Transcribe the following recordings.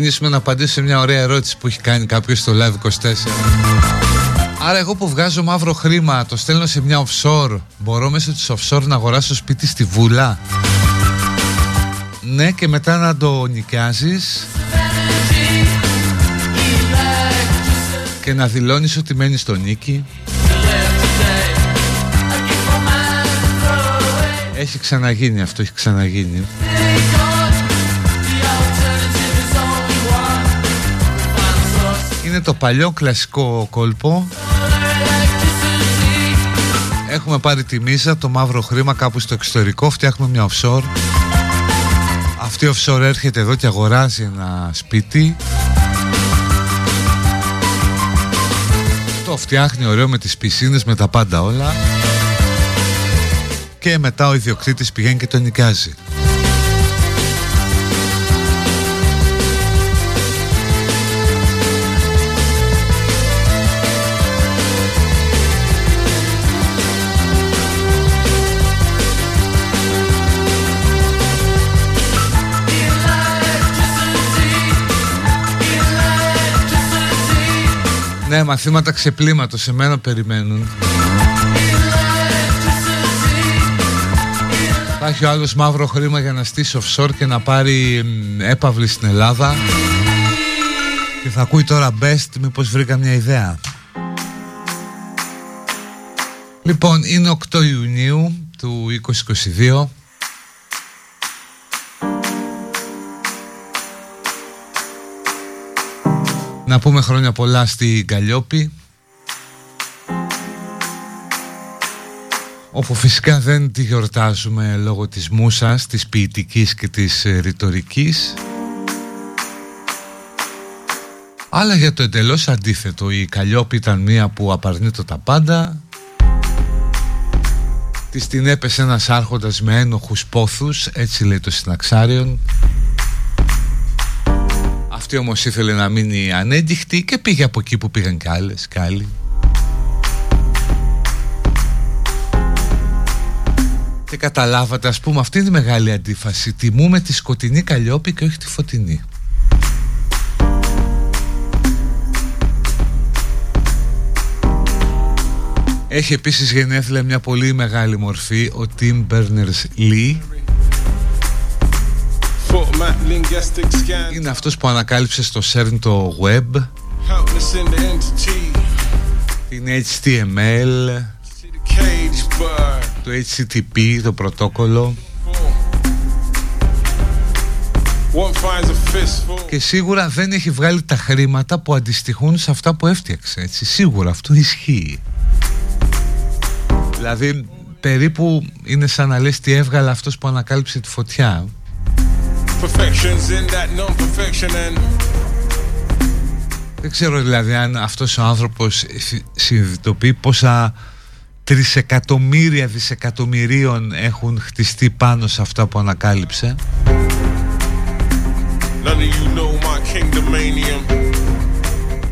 ξεκινήσουμε να απαντήσω σε μια ωραία ερώτηση που έχει κάνει κάποιος στο Live 24. Άρα εγώ που βγάζω μαύρο χρήμα, το στέλνω σε μια offshore, μπορώ μέσω της offshore να αγοράσω σπίτι στη Βούλα; Ναι και μετά να το νοικιάζεις και να δηλώνεις ότι μένεις στο νίκη. Έχει ξαναγίνει αυτό, έχει ξαναγίνει. Είναι το παλιό κλασικό κόλπο. Έχουμε πάρει τη μίζα, το μαύρο χρήμα κάπου στο εξωτερικό Φτιάχνουμε μια offshore. Αυτή η offshore έρχεται εδώ και αγοράζει ένα σπίτι. Το φτιάχνει ωραίο με τις πισίνες, με τα πάντα όλα. Και μετά ο ιδιοκτήτης πηγαίνει και το νοικιάζει Ναι, μαθήματα ξεπλήματος, σε μένα περιμένουν. Θα έχει ο άλλος μαύρο χρήμα για να στήσει offshore και να πάρει έπαυλη στην Ελλάδα. Και θα ακούει τώρα best, μήπως βρήκα μια ιδέα. Λοιπόν, είναι 8 Ιουνίου του 2022. Να πούμε χρόνια πολλά στη Καλλιόπη όπου φυσικά δεν τη γιορτάζουμε λόγω της μουσας, της ποιητικής και της ε, ρητορικής. αλλά για το εντελώς αντίθετο η Καλλιόπη ήταν μία που απαρνείται τα πάντα. Της την έπεσε ένας άρχοντας με ένοχους πόθους έτσι λέει το συναξάριον αυτή όμως ήθελε να μείνει ανέντυχτη και πήγε από εκεί που πήγαν κι άλλες κι άλλοι. Και καταλάβατε ας πούμε αυτή είναι η μεγάλη αντίφαση. Τιμούμε τη σκοτεινή καλλιόπη και όχι τη φωτεινή. Έχει επίσης γενέθλια μια πολύ μεγάλη μορφή Ο Tim Berners-Lee είναι αυτός που ανακάλυψε στο CERN το web. Την HTML Το HTTP, το πρωτόκολλο. Και σίγουρα δεν έχει βγάλει τα χρήματα που αντιστοιχούν σε αυτά που έφτιαξε έτσι. Σίγουρα αυτό ισχύει. Δηλαδή περίπου είναι σαν να λες τι έβγαλε αυτός που ανακάλυψε τη φωτιά Δεν ξέρω δηλαδή αν αυτός ο άνθρωπος συνειδητοποιεί πόσα τρισεκατομμύρια δισεκατομμυρίων έχουν χτιστεί πάνω σε αυτά που ανακάλυψε.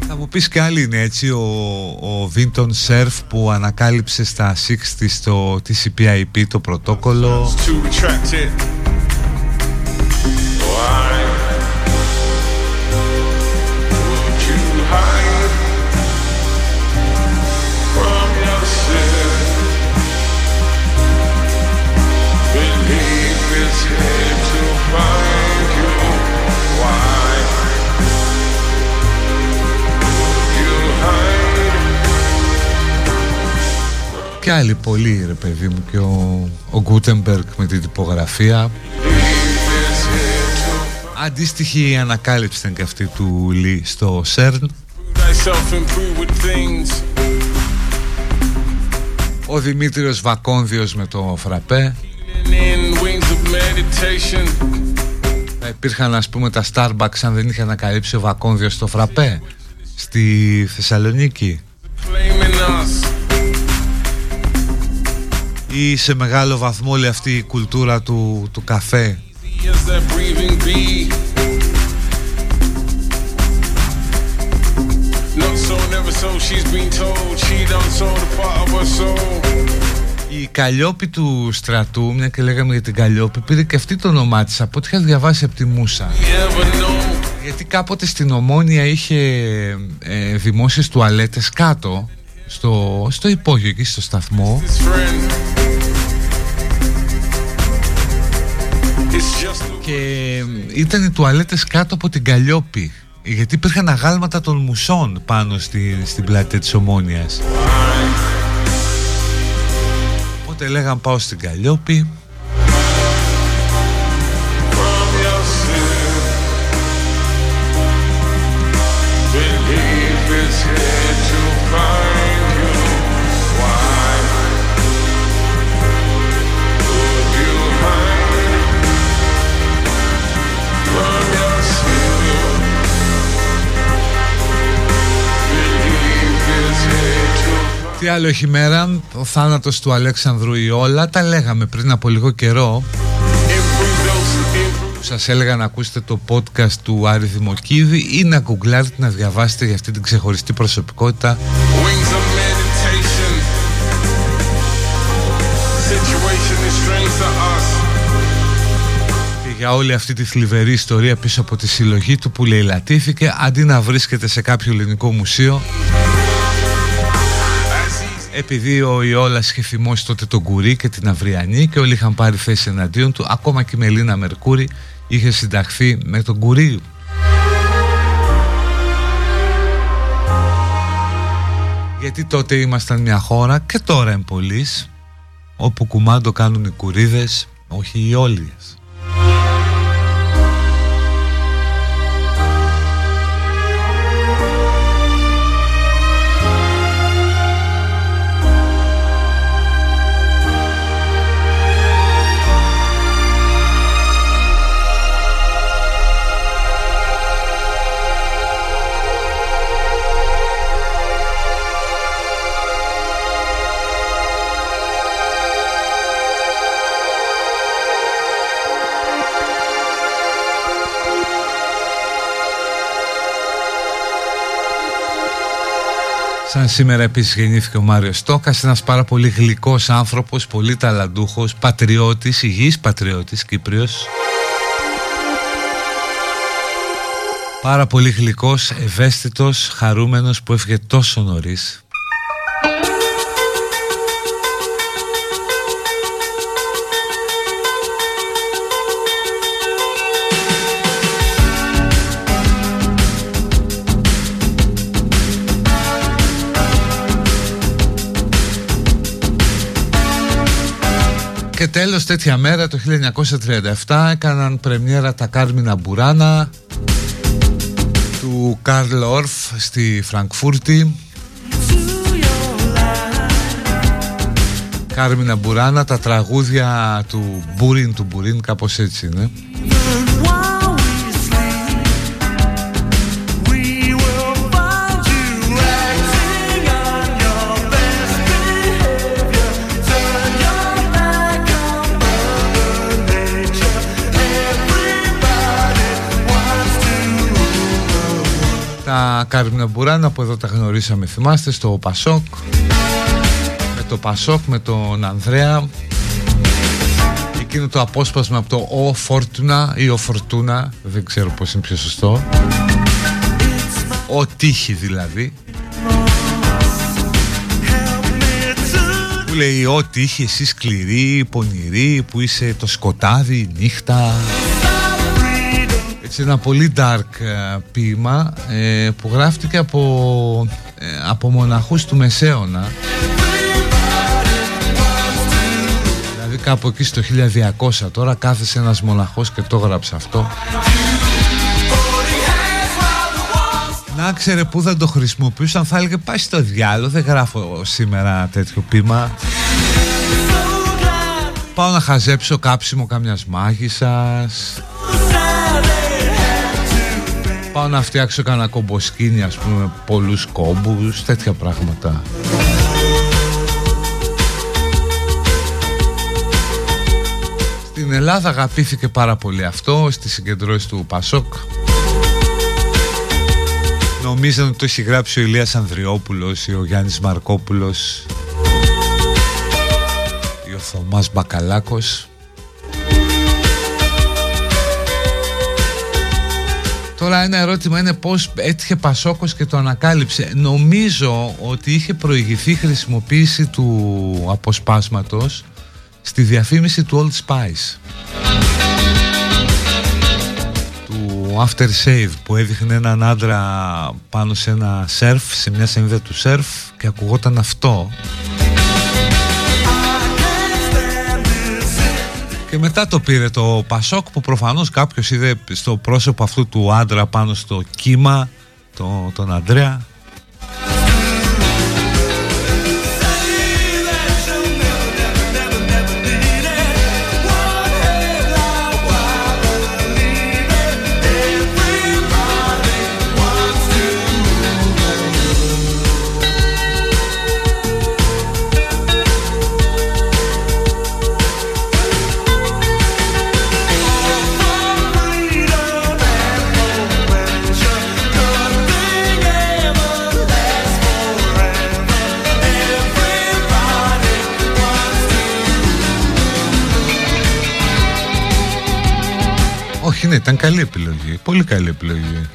Θα μου πεις και άλλοι είναι έτσι ο, ο Βίντον Σέρφ που ανακάλυψε στα 60 στο TCP/IP το πρωτόκολλο και άλλοι πολλοί ρε παιδί μου και ο, ο Gutenberg με την τυπογραφία Αντίστοιχη ανακάλυψη ήταν και αυτή του Λί στο CERN Ο Δημήτριος Βακόνδιος με το φραπέ. Θα υπήρχαν ας πούμε τα Starbucks αν δεν είχε ανακαλύψει ο Βακόνδιος το φραπέ. Στη Θεσσαλονίκη. Ή σε μεγάλο βαθμό όλη αυτή η κουλτούρα του, του καφέ η Καλλιόπη του στρατού, μια και λέγαμε για την Καλλιόπη, πήρε και αυτή το όνομά της από ό,τι είχα διαβάσει από τη Μούσα. Γιατί κάποτε στην Ομόνια είχε ε, δημόσιες τουαλέτες κάτω, στο, στο υπόγειο εκεί στο σταθμό. Και ήταν οι τουαλέτες κάτω από την Καλλιόπη γιατί υπήρχαν αγάλματα των μουσών πάνω στη, στην πλατεία της Ομόνιας. Οπότε λέγαν πάω στην Καλλιόπη Τι άλλο έχει μέρα, ο θάνατος του Αλέξανδρου Ιόλα, τα λέγαμε πριν από λίγο καιρό. Που σας έλεγα να ακούσετε το podcast του Άρη Δημοκίδη ή να γκουγκλάρετε να διαβάσετε για αυτή την ξεχωριστή προσωπικότητα. Και για όλη αυτή τη θλιβερή ιστορία πίσω από τη συλλογή του που λαιλατήθηκε αντί να βρίσκεται σε κάποιο ελληνικό μουσείο επειδή ο Ιόλας είχε θυμώσει τότε τον Κουρί και την Αυριανή και όλοι είχαν πάρει θέση εναντίον του ακόμα και η Μελίνα Μερκούρη είχε συνταχθεί με τον Κουρί. Γιατί τότε ήμασταν μια χώρα και τώρα εμπολής όπου κουμάντο κάνουν οι κουρίδες όχι οι όλιες Σαν σήμερα επίσης γεννήθηκε ο Μάριος Στόκας Ένας πάρα πολύ γλυκός άνθρωπος Πολύ ταλαντούχος, πατριώτης Υγιής πατριώτης, Κύπριος. Πάρα πολύ γλυκός, ευαίσθητος Χαρούμενος που έφυγε τόσο νωρίς τέλος τέτοια μέρα το 1937 έκαναν πρεμιέρα τα Κάρμινα Μπουράνα του Καρλ Όρφ στη Φραγκφούρτη. Κάρμινα Μπουράνα τα τραγούδια του Μπουριν του Μπουριν κάπως έτσι είναι Κάρμινα Μπουράν από εδώ τα γνωρίσαμε θυμάστε στο Πασόκ. Με το Πασόκ με τον Ανδρέα. Εκείνο το απόσπασμα από το Ο Φόρτουνα ή Ο Φορτούνα δεν ξέρω πως είναι πιο σωστό. Ο Τύχη δηλαδή. Που λέει Ω τύχη εσύ σκληρή, πονηρή που είσαι το σκοτάδι, η νύχτα έτσι ένα πολύ dark ε, ποίημα ε, που γράφτηκε από, ε, από μοναχούς του Μεσαίωνα. Δηλαδή κάπου εκεί στο 1200 τώρα κάθεσε ένας μοναχός και το γράψε αυτό. Να ξέρε που δεν το χρησιμοποιούσαν θα έλεγε πάει στο διάλογο δεν γράφω σήμερα τέτοιο ποίημα Πάω να χαζέψω κάψιμο καμιας μάγισσας Πάω να φτιάξω κανένα κομποσκίνι ας πούμε πολλούς κόμπους Τέτοια πράγματα. Στην Ελλάδα αγαπήθηκε πάρα πολύ αυτό Στη συγκεντρώση του Πασόκ. Νομίζω ότι το έχει γράψει ο Ηλίας Ανδριόπουλος ή ο Γιάννης Μαρκόπουλος ή ο Θωμάς Μπακαλάκος Τώρα ένα ερώτημα είναι πώς έτυχε Πασόκος και το ανακάλυψε. Νομίζω ότι είχε προηγηθεί χρησιμοποίηση του αποσπάσματος στη διαφήμιση του Old Spice. Του After Save που έδειχνε έναν άντρα πάνω σε ένα σερφ, σε μια σελίδα του σερφ και ακουγόταν αυτό. Και μετά το πήρε το Πασόκ που προφανώς κάποιος είδε στο πρόσωπο αυτού του άντρα πάνω στο κύμα το, τον Αντρέα ναι, ήταν καλή επιλογή. Πολύ καλή επιλογή.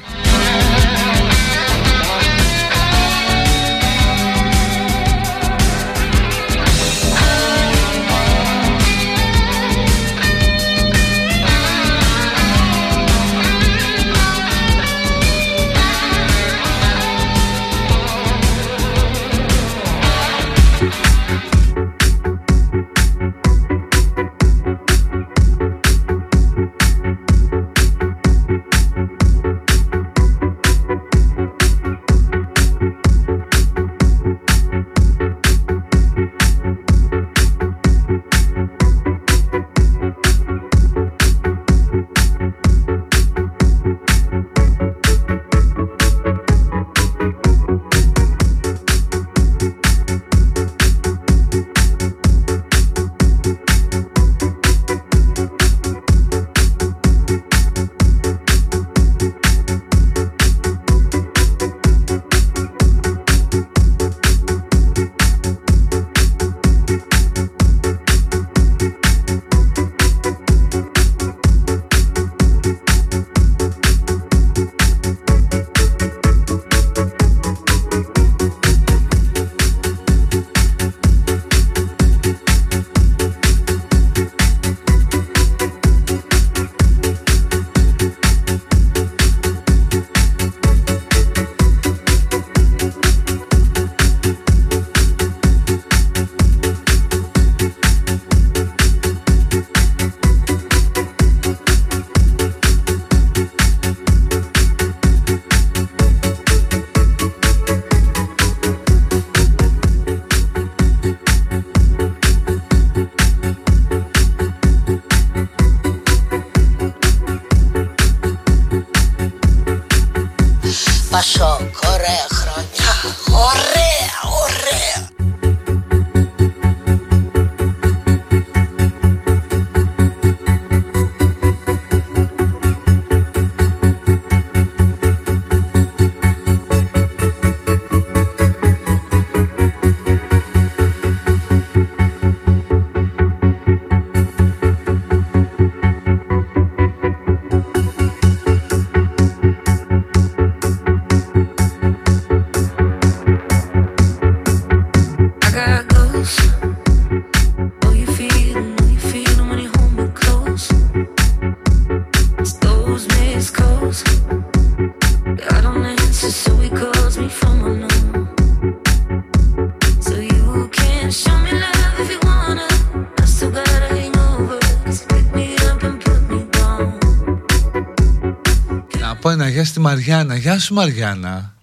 Γεια σου Μαριάννα.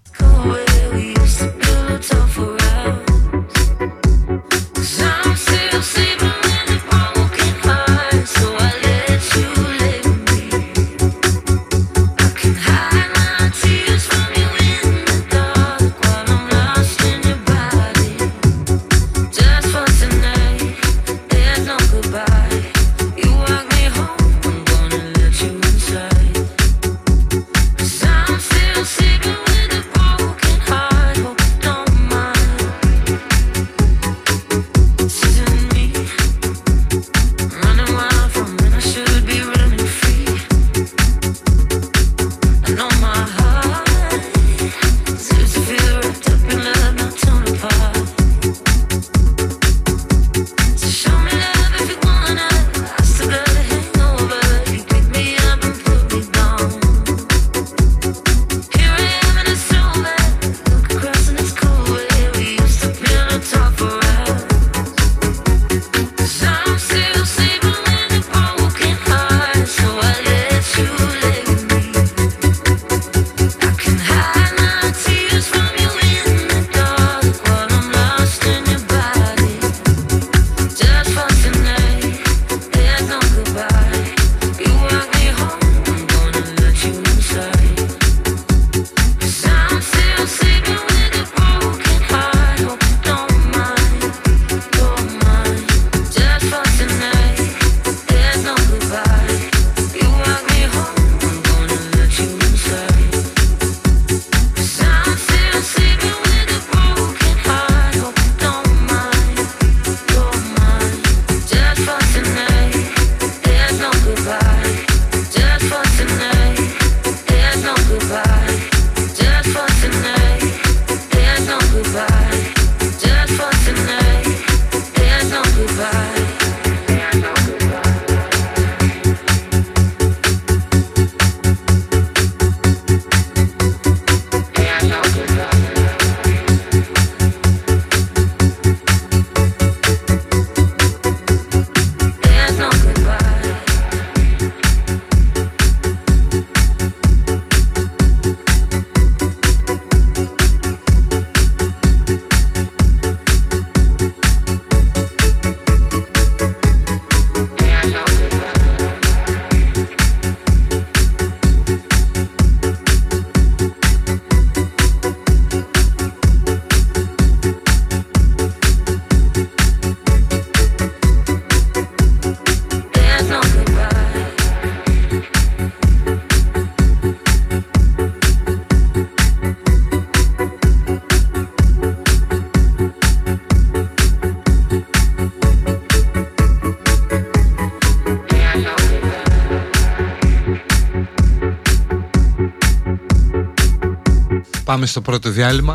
Πάμε στο πρώτο διάλειμμα.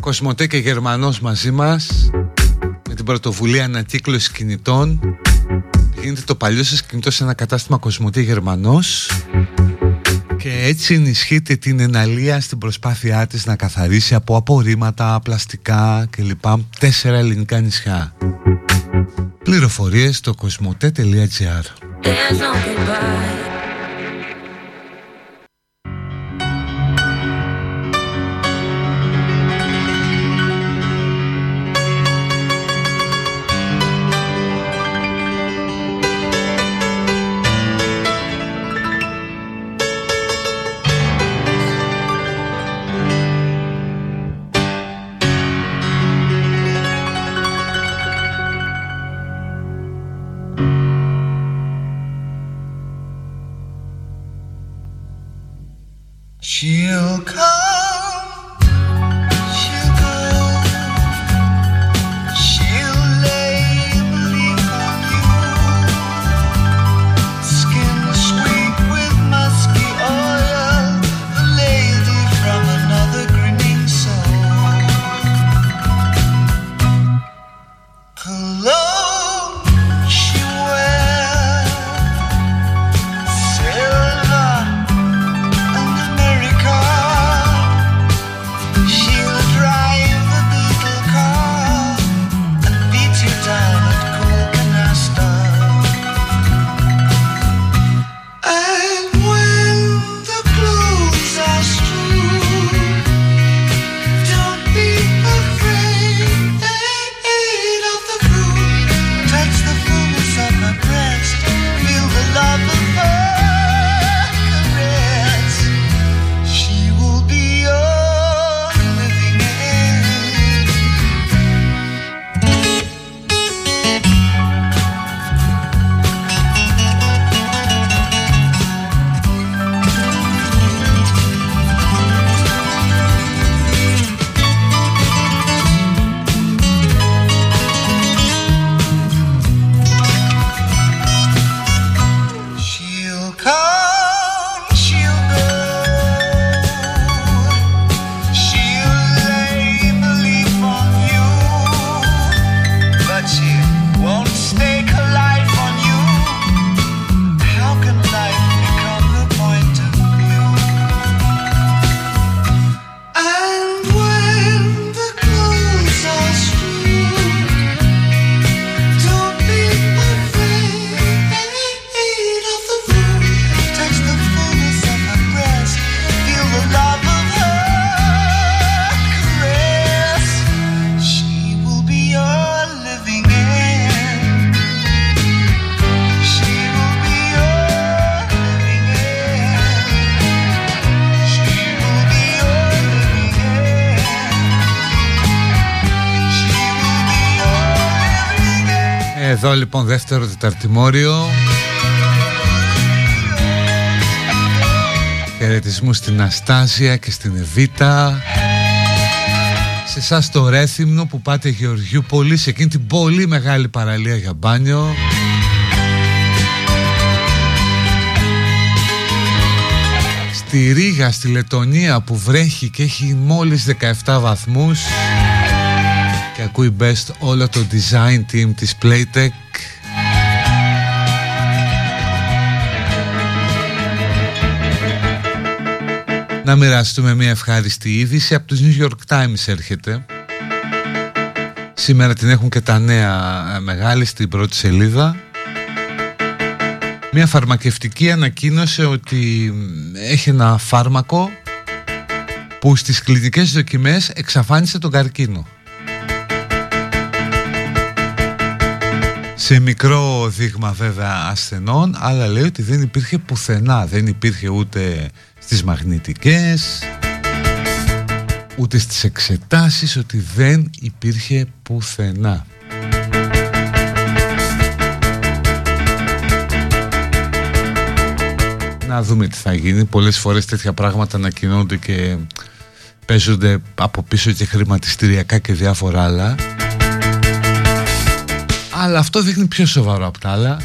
Κοσμοτέ και Γερμανός μαζί μας. Με την πρωτοβουλία ανακύκλωσης κινητών. Γίνεται το παλιό σας κινητό σε ένα κατάστημα Κοσμοτέ Γερμανός. Και έτσι ενισχύεται την εναλία στην προσπάθειά της να καθαρίσει από απορρίμματα, πλαστικά κλπ. Τέσσερα ελληνικά νησιά. Πληροφορίες στο κοσμοτέ.gr Εδώ λοιπόν δεύτερο τεταρτημόριο. Χαιρετισμού στην Αστάσια και στην Εβίτα. Σε εσάς το Ρέθυμνο που πάτε Γεωργιού πολύ σε εκείνη την πολύ μεγάλη παραλία για μπάνιο. Στη Ρήγα, στη Λετωνία που βρέχει και έχει μόλις 17 βαθμούς. και ακούει best όλο το design team της Playtech. Να μοιραστούμε μια ευχάριστη είδηση. Από τους New York Times έρχεται. Σήμερα την έχουν και τα νέα ε, μεγάλη στην πρώτη σελίδα. Μια φαρμακευτική ανακοίνωσε ότι έχει ένα φάρμακο που στις κλινικές δοκιμές εξαφάνισε τον καρκίνο Σε μικρό δείγμα βέβαια ασθενών αλλά λέει ότι δεν υπήρχε πουθενά Δεν υπήρχε ούτε στις μαγνητικές ούτε στις εξετάσεις ότι δεν υπήρχε πουθενά. Να δούμε τι θα γίνει. Πολλές φορές τέτοια πράγματα ανακοινώνονται και παίζονται από πίσω και χρηματιστηριακά και διάφορα άλλα. Αλλά αυτό δείχνει πιο σοβαρό από τα άλλα.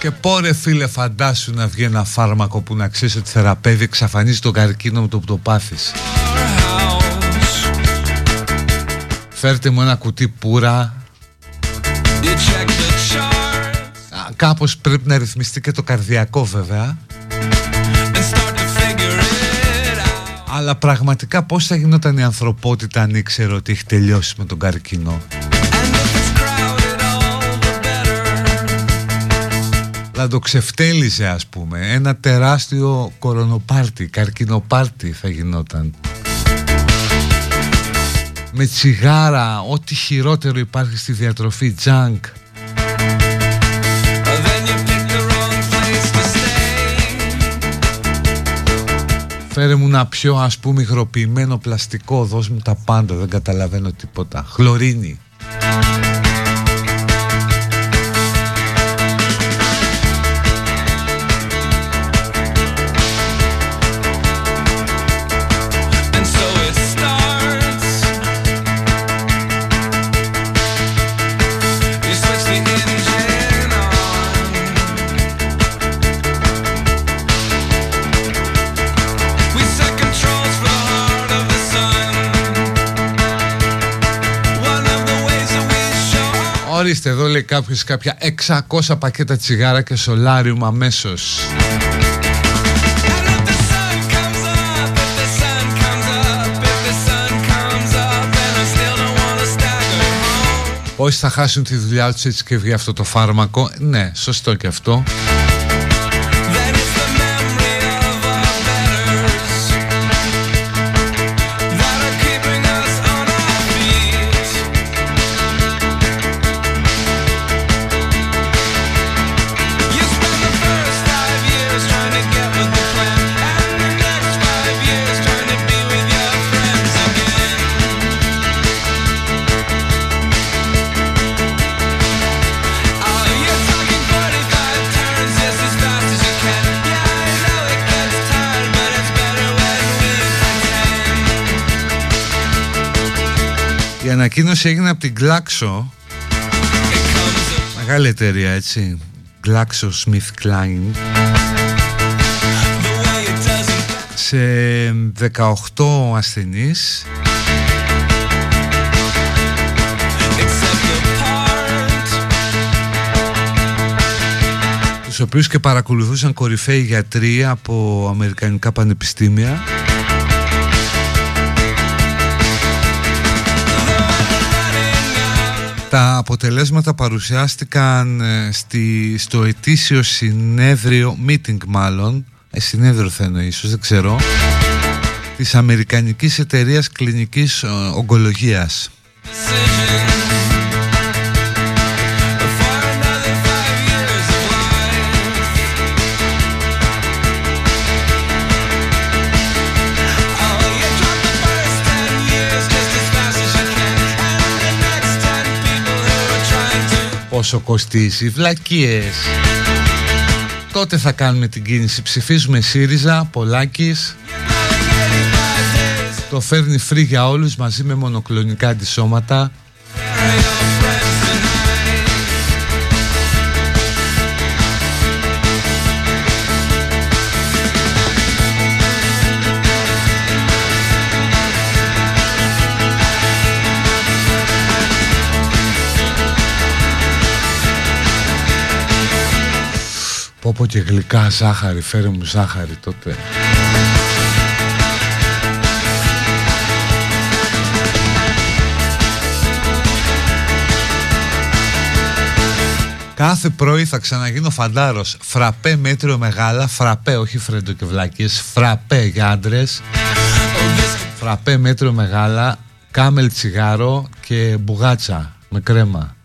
Και πόρε φίλε φαντάσου να βγει ένα φάρμακο που να ξέρεις ότι θεραπεύει εξαφανίζει τον καρκίνο με το που το πάθεις. Φέρτε μου ένα κουτί πουρα. Κάπως πρέπει να ρυθμιστεί και το καρδιακό βέβαια Αλλά πραγματικά πώς θα γινόταν η ανθρωπότητα αν ήξερε ότι έχει τελειώσει με τον καρκίνο θα το ξεφτέλιζε ας πούμε. Ένα τεράστιο κορονοπάρτι, καρκινοπάρτι θα γινόταν. Με τσιγάρα, ό,τι χειρότερο υπάρχει στη διατροφή, junk Φέρε μου ένα πιο ας πούμε υγροποιημένο πλαστικό, δώσ' μου τα πάντα, δεν καταλαβαίνω τίποτα. Χλωρίνη Ορίστε εδώ λέει κάποιος κάποια 600 πακέτα τσιγάρα και σολάριουμ αμέσως. Όσοι θα χάσουν τη δουλειά τους έτσι και βγει αυτό το φάρμακο Ναι, σωστό και αυτό ανακοίνωση έγινε από την Glaxo. Μεγάλη εταιρεία έτσι. Glaxo Smith Klein. Σε 18 ασθενείς. Τους οποίους και παρακολουθούσαν κορυφαίοι γιατροί από αμερικανικά πανεπιστήμια Τα αποτελέσματα παρουσιάστηκαν ε, στη, στο ετήσιο συνέδριο, meeting μάλλον, ε, συνέδριο θα εννοείς, ίσως δεν ξέρω, της Αμερικανικής Εταιρείας Κλινικής ε, Ογκολογίας. Πόσο κοστίζει. Βλακίες. Τότε θα κάνουμε την κίνηση. Ψηφίζουμε ΣΥΡΙΖΑ, Πολάκης. Το φέρνει φρύ για όλους μαζί με μονοκλονικά αντισώματα Πω πω και γλυκά ζάχαρη, φέρε μου ζάχαρη τότε. Κάθε πρωί θα ξαναγίνω φαντάρος. Φραπέ μέτριο μεγάλα. Φραπέ όχι φρέντο και βλάκες. Φραπέ για άντρες. Φραπέ μέτριο μεγάλα. Κάμελ τσιγάρο και μπουγάτσα με κρέμα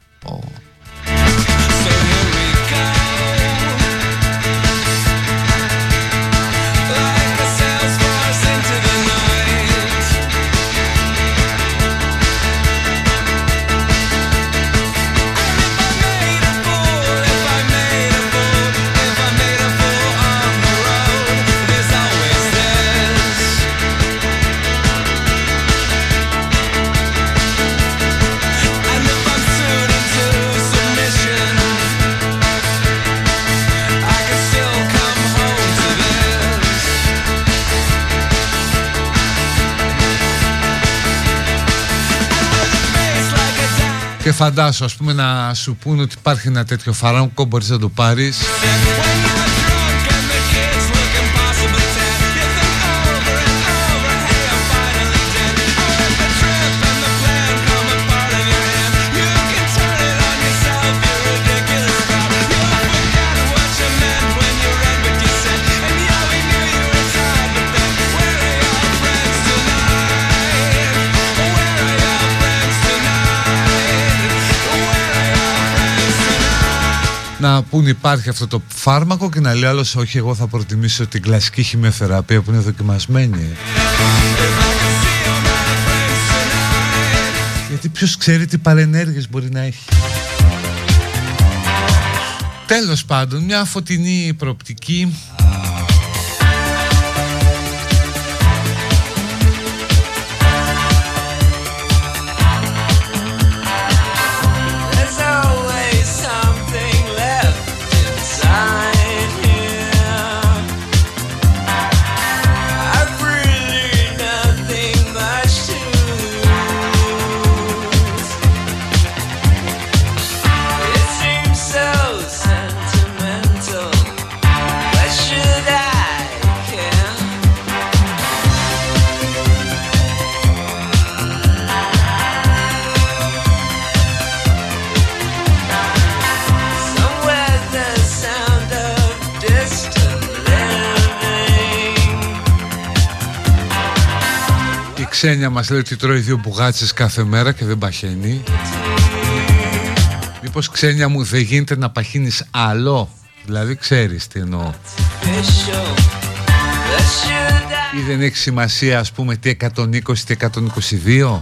Και φαντάσου ας πούμε να σου πούνε ότι υπάρχει ένα τέτοιο φάρμακο μπορείς να το πάρεις να πούν υπάρχει αυτό το φάρμακο και να λέει άλλος όχι εγώ θα προτιμήσω την κλασική χημειοθεραπεία που είναι δοκιμασμένη γιατί ποιος ξέρει τι παρενέργειες μπορεί να έχει. Τέλος πάντων μια φωτεινή προοπτική Ξένια μας λέει ότι τρώει δύο μπουγάτσες κάθε μέρα και δεν παχαίνει. Μήπως Ξένια μου δεν γίνεται να παχύνεις άλλο; Δηλαδή ξέρεις τι εννοώ. Ή δεν έχει σημασία ας πούμε τι 120 τι 122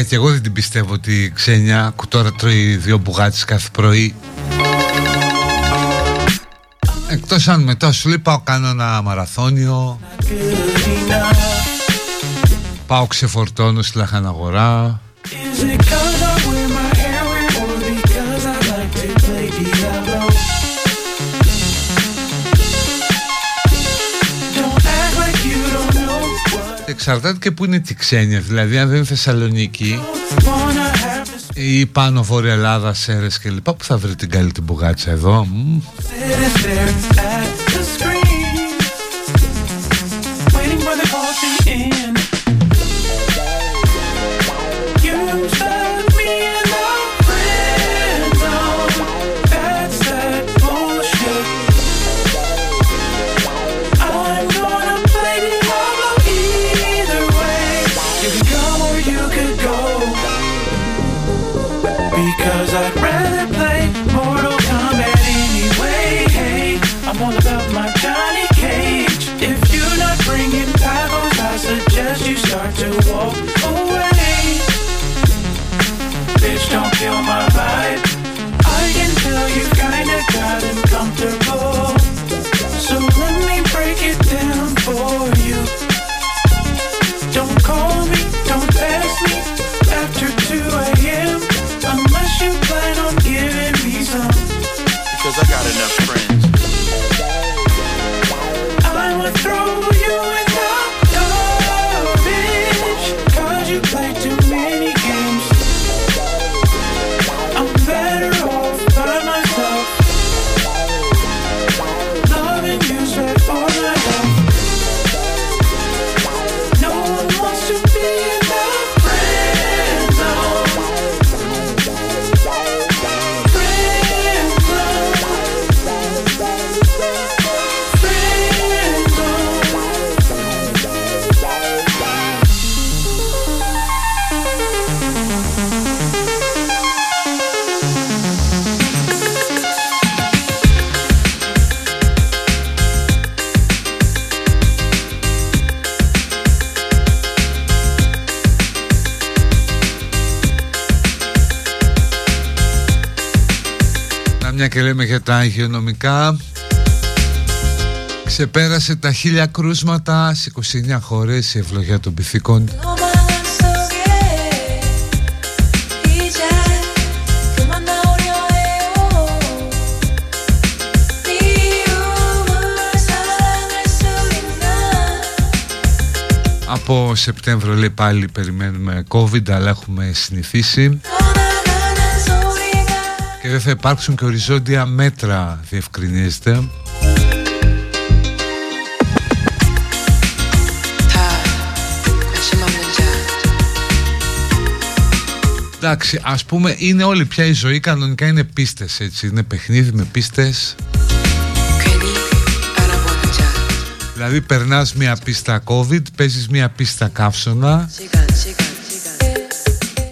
Έλα παιδιά και εγώ δεν την πιστεύω ότι η Ξένια τώρα τρώει δύο μπουγάτες κάθε πρωί. Εκτός αν μετά σου λέει πάω κάνω ένα μαραθώνιο. Πάω ξεφορτώνω στη λαχαναγορά Εξαρτάται και που είναι τη ξένια Δηλαδή αν δεν είναι Θεσσαλονίκη Ή πάνω Βόρεια Ελλάδα, Σέρες και λοιπά Που θα βρει την καλή την μπουγάτσα εδώ Because I'd rather play Mortal Kombat anyway. Hey, I'm all about. Λέμε για τα υγειονομικά. Ξεπέρασε τα χίλια κρούσματα. Σε 29 χώρες η ευλογία των πυθίκων Από Σεπτέμβριο λέει πάλι περιμένουμε COVID αλλά έχουμε συνηθίσει και δεν θα υπάρξουν και οριζόντια μέτρα διευκρινίζεται. Εντάξει, ας πούμε είναι όλη πια η ζωή κανονικά είναι πίστες έτσι. Είναι παιχνίδι με πίστες. Δηλαδή περνάς μια πίστα COVID, παίζεις μια πίστα καύσωνα.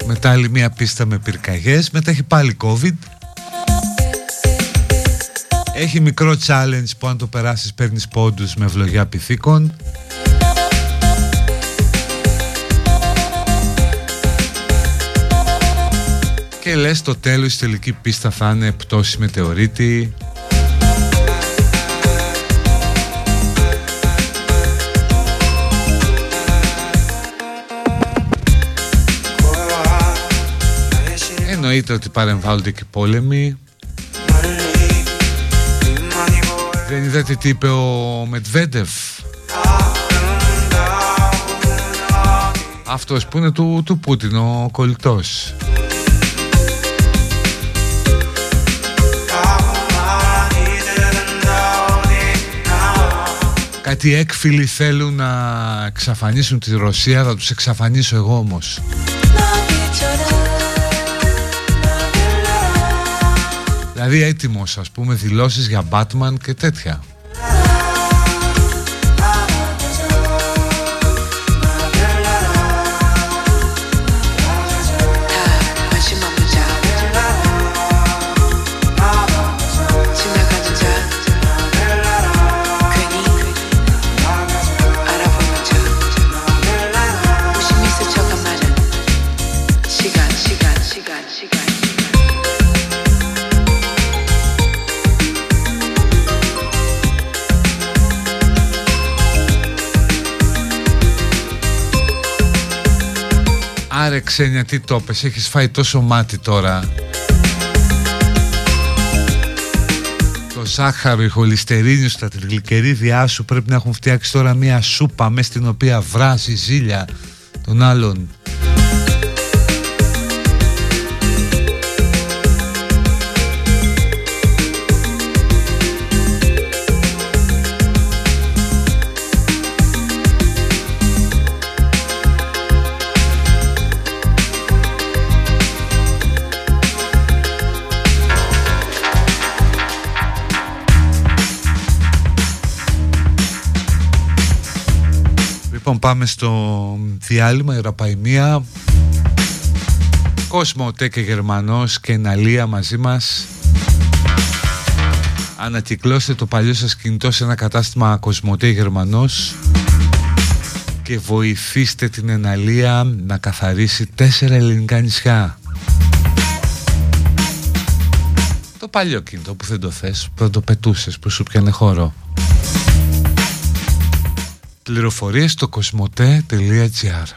Μετά άλλη μια πίστα με πυρκαγιές. Μετά έχει πάλι COVID έχει μικρό challenge που αν το περάσεις παίρνεις πόντους με ευλογιά πυθίκων. Και λες το τέλος η τελική πίστα θα είναι πτώση μετεωρίτη. Εννοείται ότι παρεμβάλλονται και πόλεμοι Δεν είδατε τι είπε ο Μετβέντεφ. Αυτός που είναι του, του Πούτιν ο κολλητός. Κάτι έκφυλοι θέλουν να εξαφανίσουν τη Ρωσία Θα τους εξαφανίσω εγώ όμως Δηλαδή έτοιμος ας πούμε δηλώσεις για Batman και τέτοια Άρε ξένια τι το πες Έχεις φάει τόσο μάτι τώρα. Το ζάχαρο, η χολυστερίνη στα τριγλικερίδια σου Πρέπει να έχουν φτιάξει τώρα μια σούπα Μες στην οποία βράζει ζήλια Των άλλων Λοιπόν πάμε στο διάλειμμα Ιεραπαϊμία Κόσμο και Γερμανός και Ναλία μαζί μας Ανακυκλώστε το παλιό σας κινητό σε ένα κατάστημα Κοσμοτέ Γερμανός και βοηθήστε την Εναλία να καθαρίσει τέσσερα ελληνικά νησιά. Το παλιό κινητό που δεν το θες, που δεν το πετούσες, που σου πιάνε χώρο. Πληροφορίες στο κοσμοτέ.gr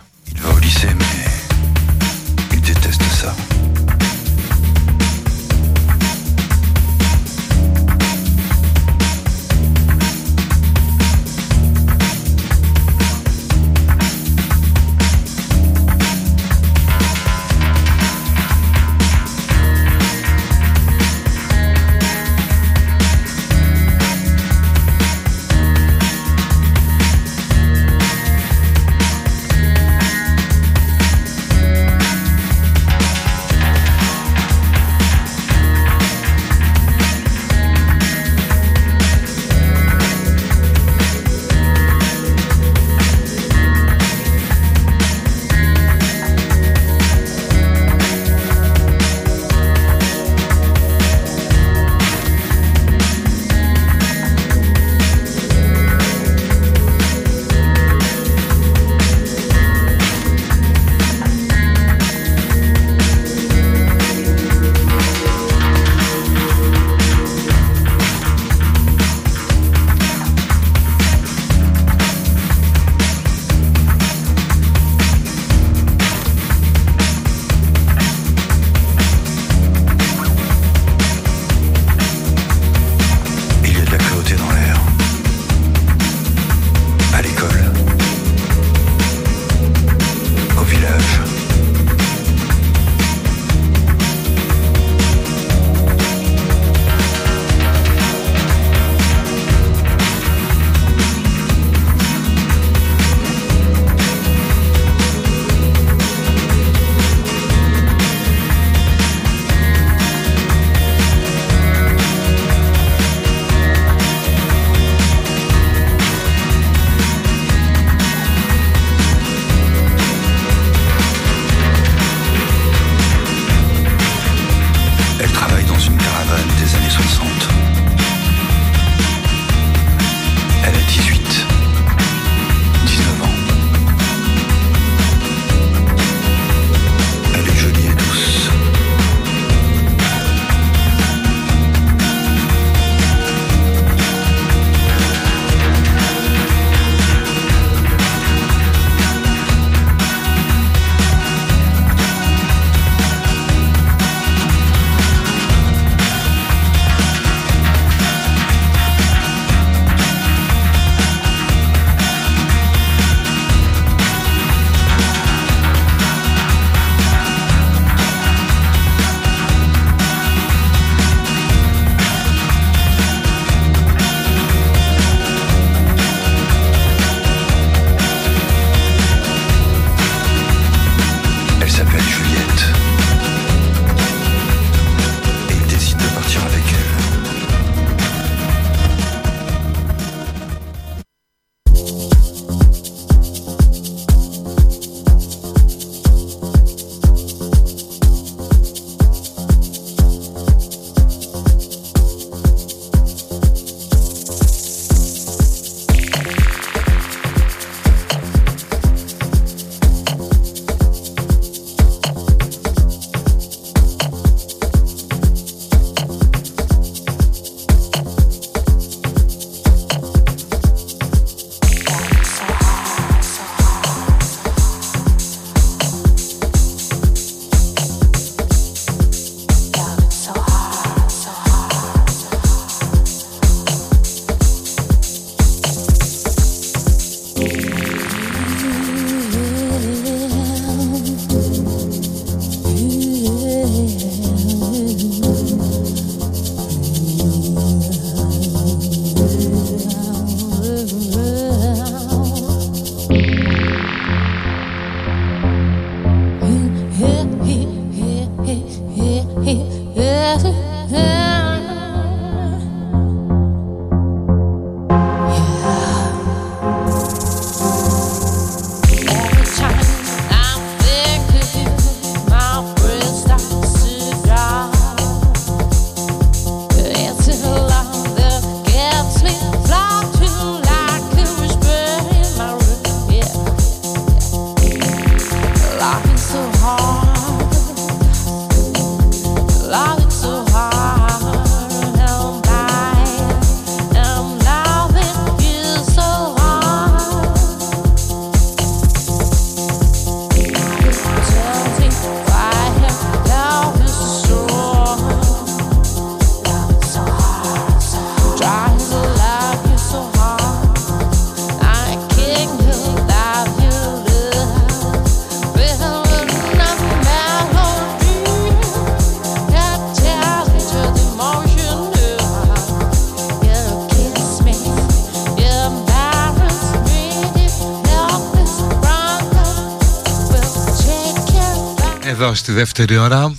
πάω στη δεύτερη ώρα.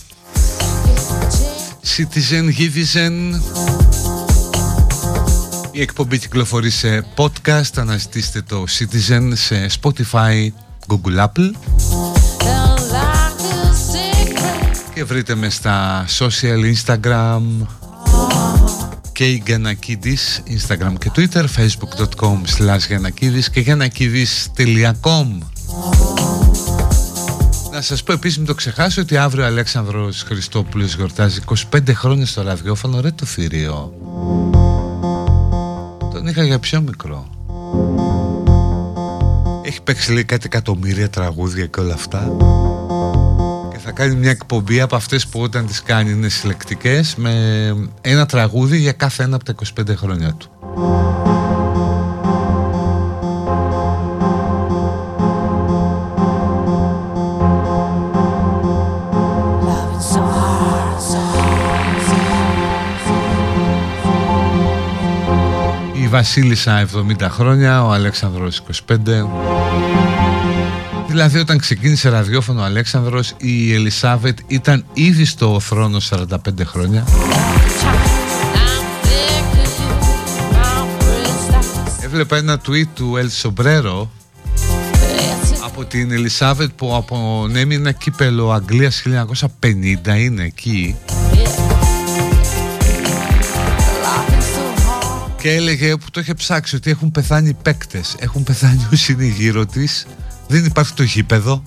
Citizen Givizen. Η εκπομπή κυκλοφορεί σε podcast. Αναζητήστε το Citizen σε Spotify, Google, Apple. Και βρείτε με στα social Instagram και η Γιανακίδης Instagram και Twitter facebook.com slash Γιανακίδης και γιανακίδης.com Να σας πω επίσης μην το ξεχάσω ότι αύριο ο Αλέξανδρος Χριστόπουλος γιορτάζει 25 χρόνια στο ραδιόφωνο ρε το θηρίο. Τον είχα για πιο μικρό. Έχει παίξει λέει κάτι εκατομμύρια τραγούδια και όλα αυτά. Θα κάνει μια εκπομπή από αυτές που όταν τις κάνει είναι συλλεκτικές με ένα τραγούδι για κάθε ένα από τα 25 χρόνια του. Βασίλισσα 70 χρόνια, ο Αλέξανδρος 25 Δηλαδή όταν ξεκίνησε ραδιόφωνο ο Αλέξανδρος η Ελισάβετ ήταν ήδη στο θρόνο 45 χρόνια. Έβλεπα ένα tweet του Ελ Σομπρέρο από την Ελισάβετ που απονέμει ένα κύπελο Αγγλίας 1950 είναι εκεί και έλεγε που το είχε ψάξει ότι έχουν πεθάνει παίκτες έχουν πεθάνει όσοι είναι γύρω της δεν υπάρχει το γήπεδο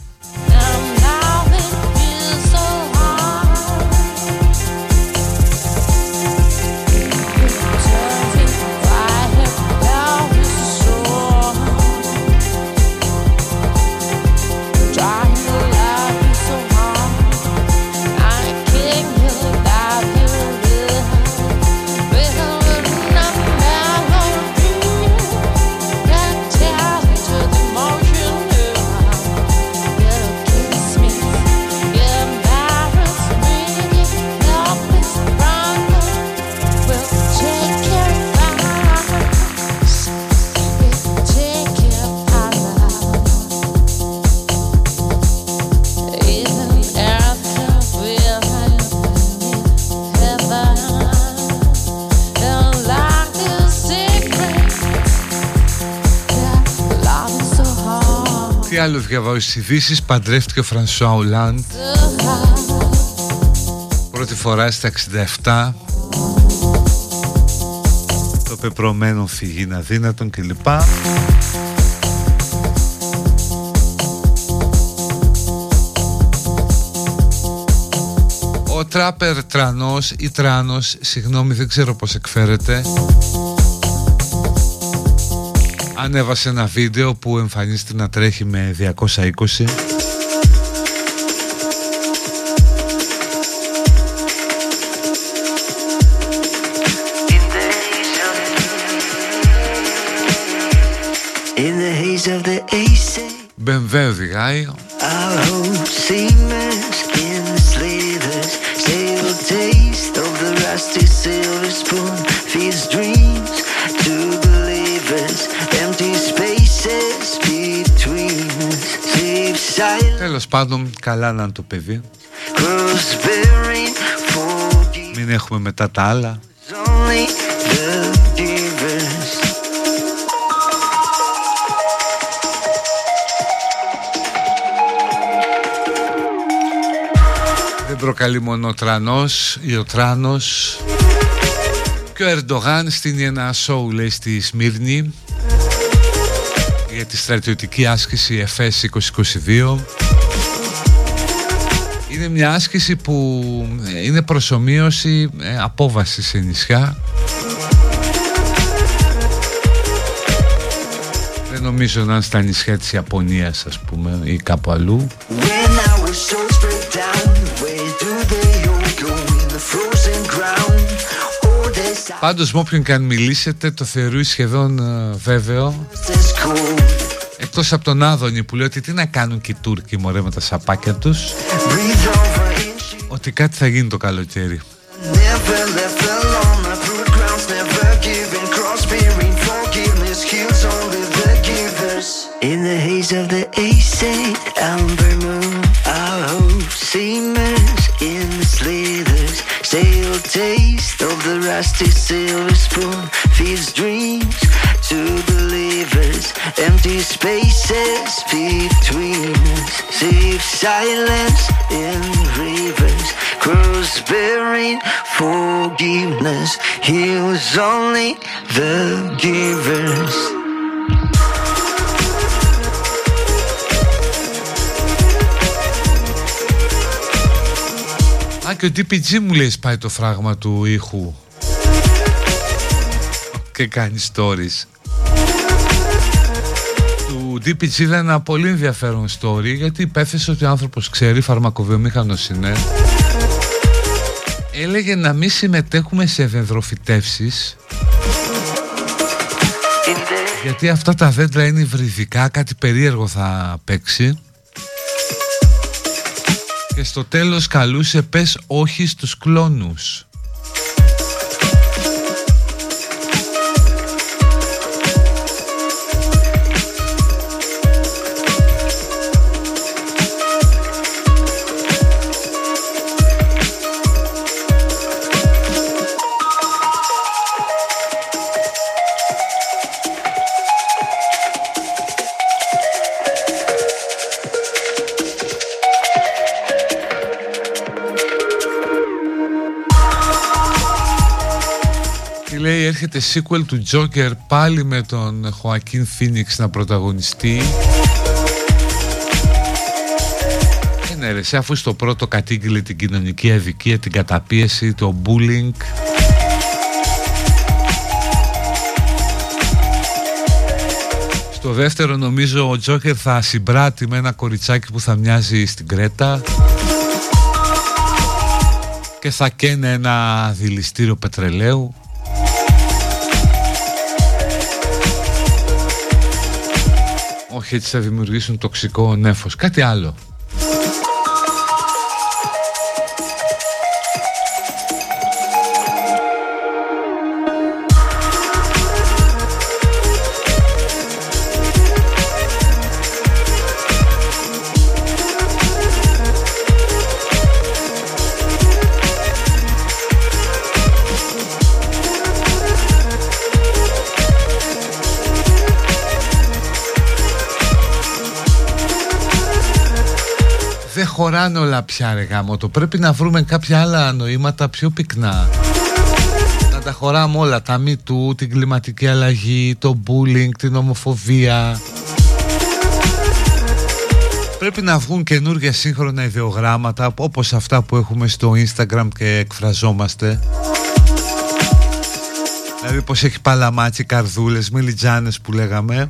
άλλο διαβάζω στις ειδήσεις Παντρεύτηκε ο Φρανσουά Ουλάντ Πρώτη φορά στα 67 Το πεπρωμένο φυγή να δύνατον κλπ. Ο τράπερ τρανός ή τράνος Συγγνώμη δεν ξέρω πως εκφέρεται ανέβασε ένα βίντεο που εμφανίζεται να τρέχει με 220 BMW οδηγάει Τέλος πάντων, καλά να είναι το παιδί. Μην έχουμε μετά τα άλλα. Δεν προκαλεί μόνο ο τρανός ή ο τράνος και ο Ερντογάν στείνει ένα σοου λέει στη Σμύρνη για τη στρατιωτική άσκηση ΕΦΕΣ 2022 είναι μια άσκηση που ε, είναι προσωμείωση ε, απόβαση σε νησιά. Δεν νομίζω να είναι στα νησιά της Ιαπωνίας ας πούμε ή κάπου αλλού. Πάντως με όποιον και αν μιλήσετε το θεωρεί σχεδόν uh, βέβαιο. Εκτός από τον Άδωνη που λέει ότι τι να κάνουν και οι Τούρκοι μωρέ με τα σαπάκια τους Ότι κάτι θα γίνει το καλοκαίρι In the haze of the A-Saint Amber Moon, our hopes seamers in the slithers. Stale taste of the rusty silver spoon feeds dreams to believers. Empty spaces between us. Safe silence in rivers. Crows bearing forgiveness. Heals only the givers. Α, και ο DPG μου λέει σπάει το φράγμα του ήχου και κάνει stories του DPG ήταν ένα πολύ ενδιαφέρον story γιατί υπέθεσε ότι ο άνθρωπος ξέρει, φαρμακοβιομήχανος είναι. Έλεγε να μην συμμετέχουμε σε δεντροφυτεύσεις γιατί αυτά τα δέντρα είναι υβριδικά, κάτι περίεργο θα παίξει. Και στο τέλος καλούσε πες όχι στους κλόνους έρχεται sequel του Joker πάλι με τον Joaquin Phoenix να πρωταγωνιστεί. Ε, ναι ρε, σε αφού στο πρώτο κατήγγειλε την κοινωνική αδικία, την καταπίεση, το bullying. Στο δεύτερο νομίζω ο Τζόκερ θα συμπράττει με ένα κοριτσάκι που θα μοιάζει στην Κρέτα και θα καίνε ένα δηληστήριο πετρελαίου όχι έτσι θα δημιουργήσουν τοξικό νέφος. Κάτι άλλο χωράνε όλα πια ρε γάμο το Πρέπει να βρούμε κάποια άλλα νοήματα πιο πυκνά. Να τα χωράμε όλα Τα μη του, την κλιματική αλλαγή Το bullying, την ομοφοβία. Πρέπει να βγουν καινούργια σύγχρονα ιδεογράμματα Όπως αυτά που έχουμε στο Instagram και εκφραζόμαστε. Δηλαδή πως έχει παλαμάτσι καρδούλες, μιλιτζάνες που λέγαμε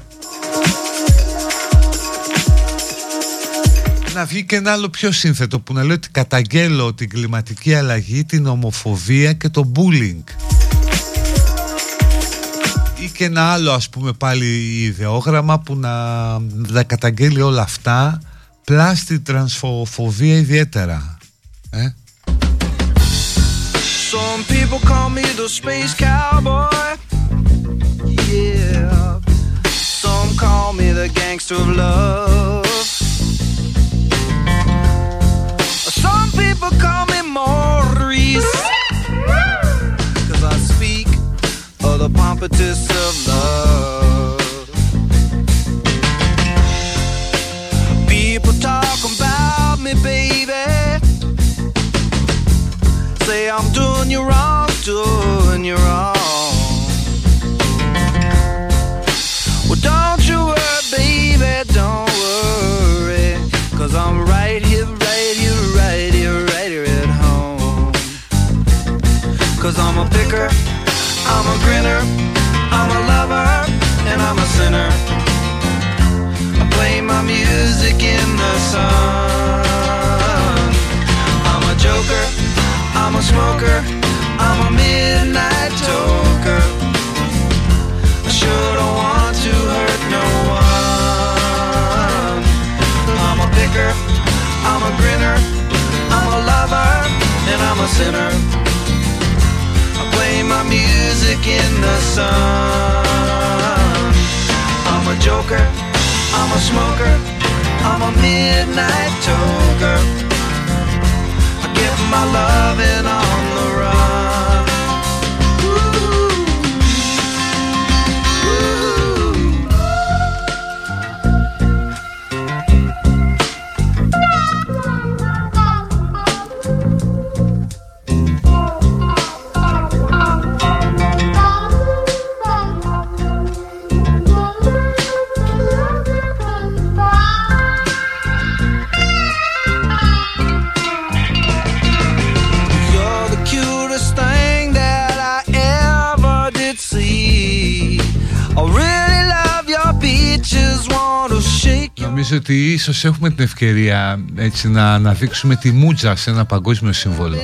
να βγει και ένα άλλο πιο σύνθετο που να λέει ότι καταγγέλω την κλιματική αλλαγή, την ομοφοβία και το bullying. Ή και ένα άλλο ας πούμε πάλι ιδεόγραμμα που να, να καταγγέλει όλα αυτά πλάστη τρανσφοβία ιδιαίτερα. Ε; Some people call me the space cowboy Yeah Some call me the gangster of love ίσως έχουμε την ευκαιρία έτσι να αναδείξουμε τη Μούτζα σε ένα παγκόσμιο σύμβολο.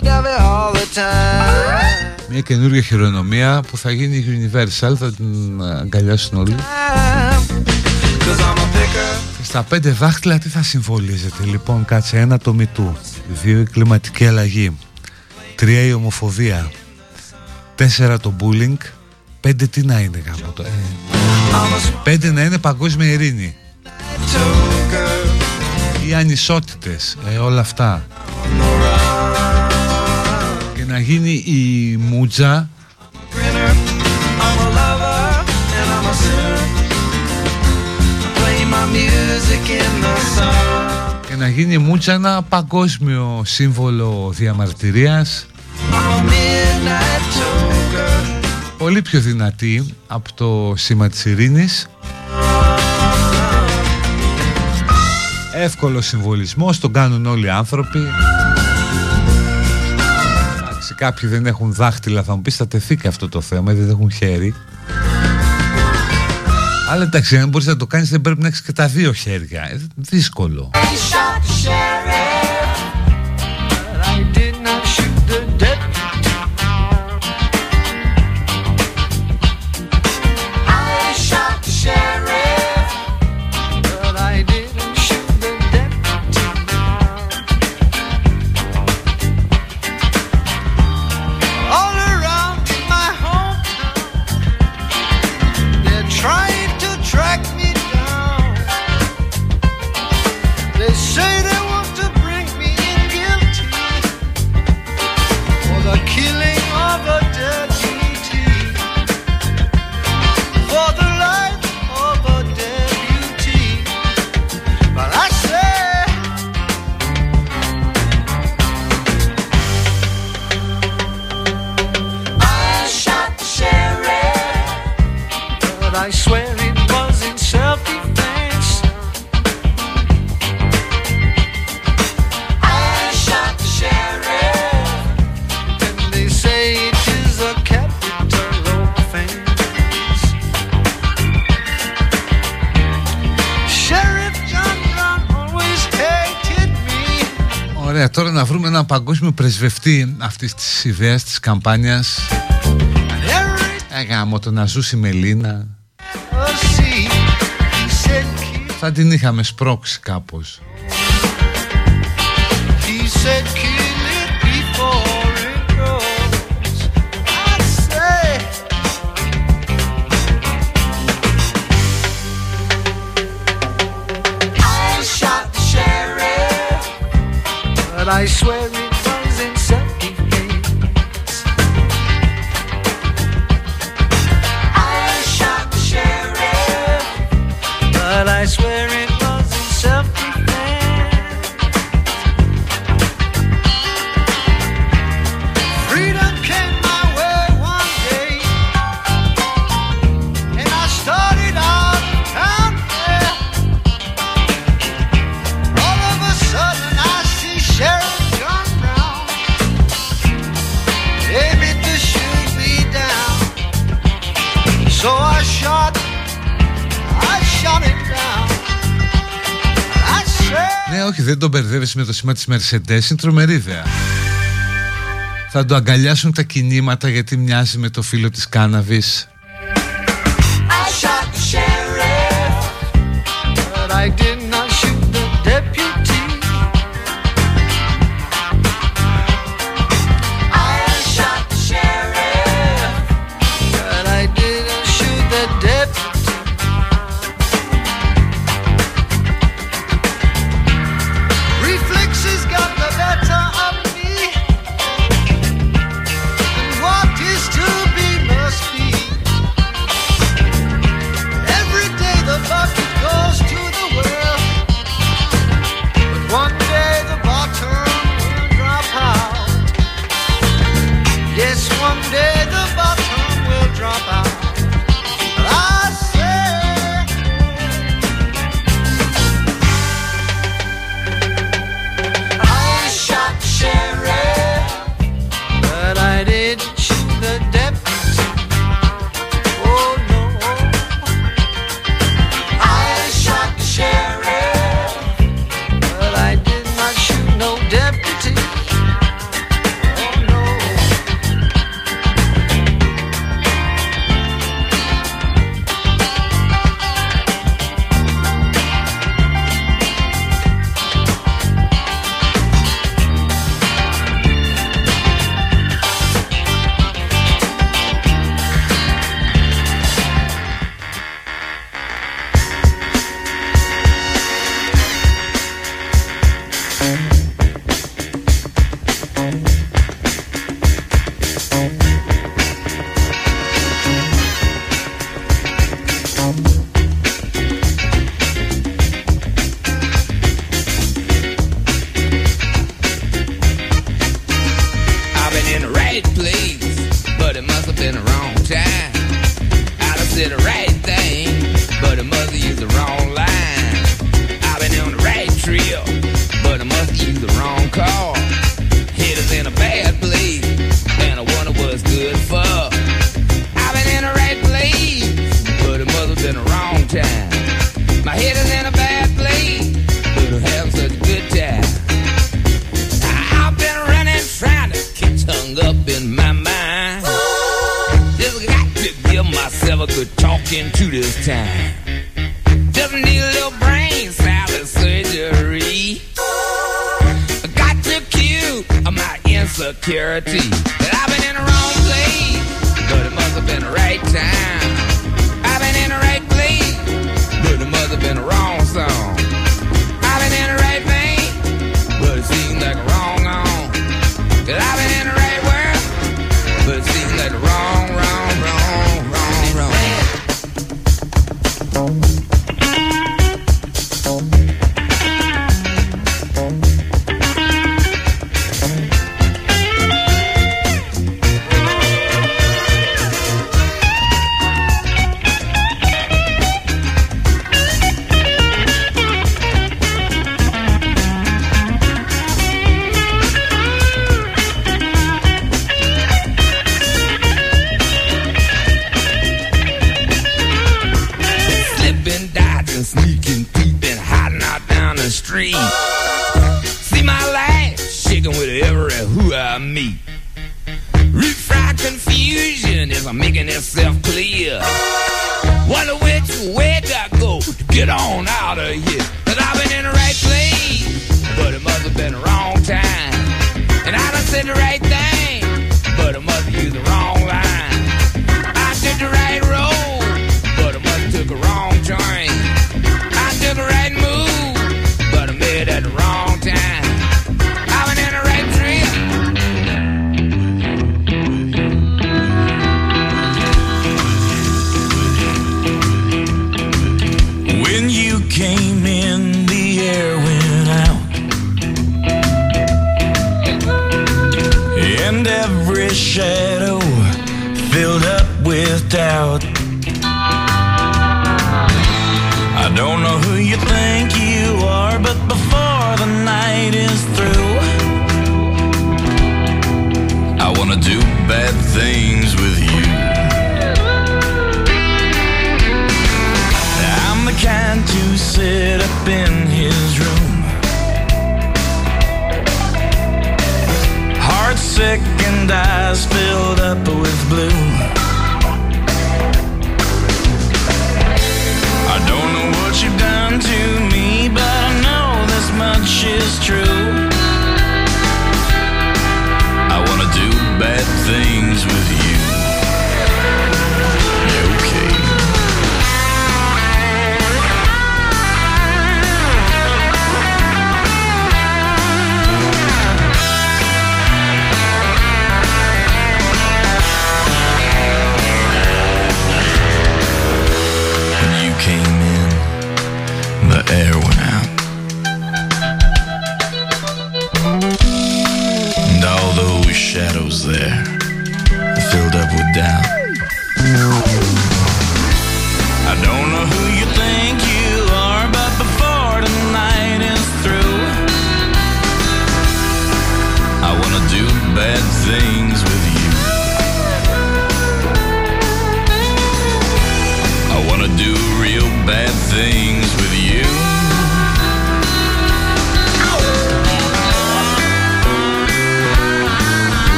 Μια καινούργια χειρονομία που θα γίνει Universal, θα την αγκαλιάσουν όλοι. Και στα πέντε δάχτυλα τι θα συμβολίζεται λοιπόν, κάτσε ένα το μητού, δύο η κλιματική αλλαγή, τρία η ομοφοβία, τέσσερα το bullying, πέντε τι να είναι γάμο το, ε, πέντε να είναι παγκόσμια ειρήνη οι ανισότητες, ε, όλα αυτά. Και να γίνει η μούτζα και να γίνει η μούτζα ένα παγκόσμιο σύμβολο διαμαρτυρίας. Πολύ πιο δυνατή από το σήμα της ειρήνης Εύκολο συμβολισμό, τον κάνουν όλοι οι άνθρωποι. Εντάξει, κάποιοι δεν έχουν δάχτυλα, θα μου πεις θα τεθεί και αυτό το θέμα, δεν έχουν χέρι. Αλλά εντάξει, αν μπορείς να το κάνεις, δεν πρέπει να έχεις και τα δύο χέρια. Ε, δύσκολο. Παγκόσμιο πρεσβευτή αυτής της ιδέας της καμπάνιας. Έγαμο το να ζούσει Μελίνα. Θα την είχαμε σπρώξει κάπως I swear με το σήμα της Mercedes είναι τρομερή ιδέα. Θα το αγκαλιάσουν τα κινήματα γιατί μοιάζει με το φίλο της κάναβης.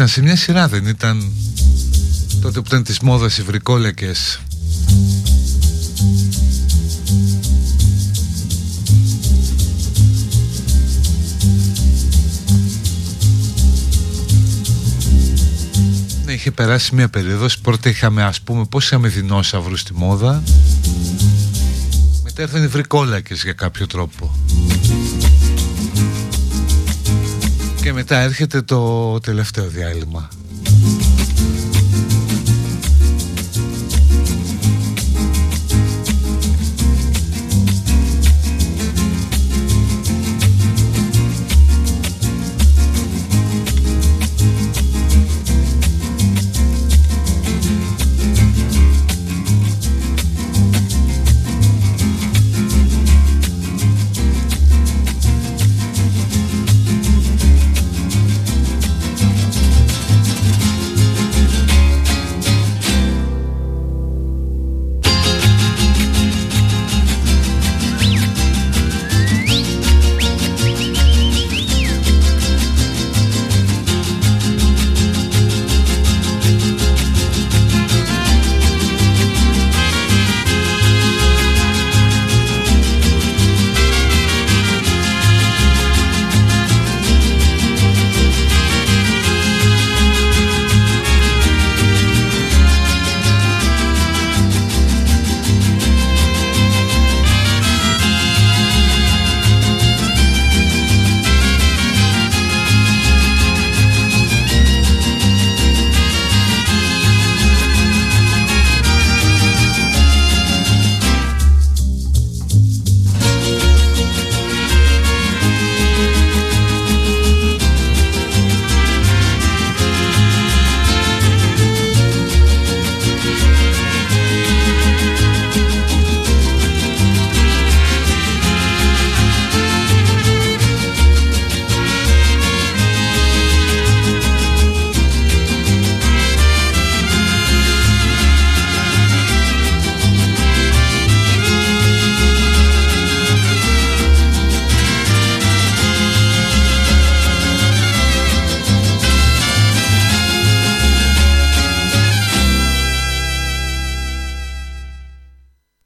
Ήταν σε μια σειρά δεν ήταν τότε που ήταν της μόδας οι βρικόλεκες. Ναι, είχε περάσει μια περίοδος πρώτα είχαμε ας πούμε πώς είχαμε δεινόσαυρους στη μόδα. Μετά ήρθαν οι βρικόλακες για κάποιο τρόπο και μετά έρχεται το τελευταίο διάλειμμα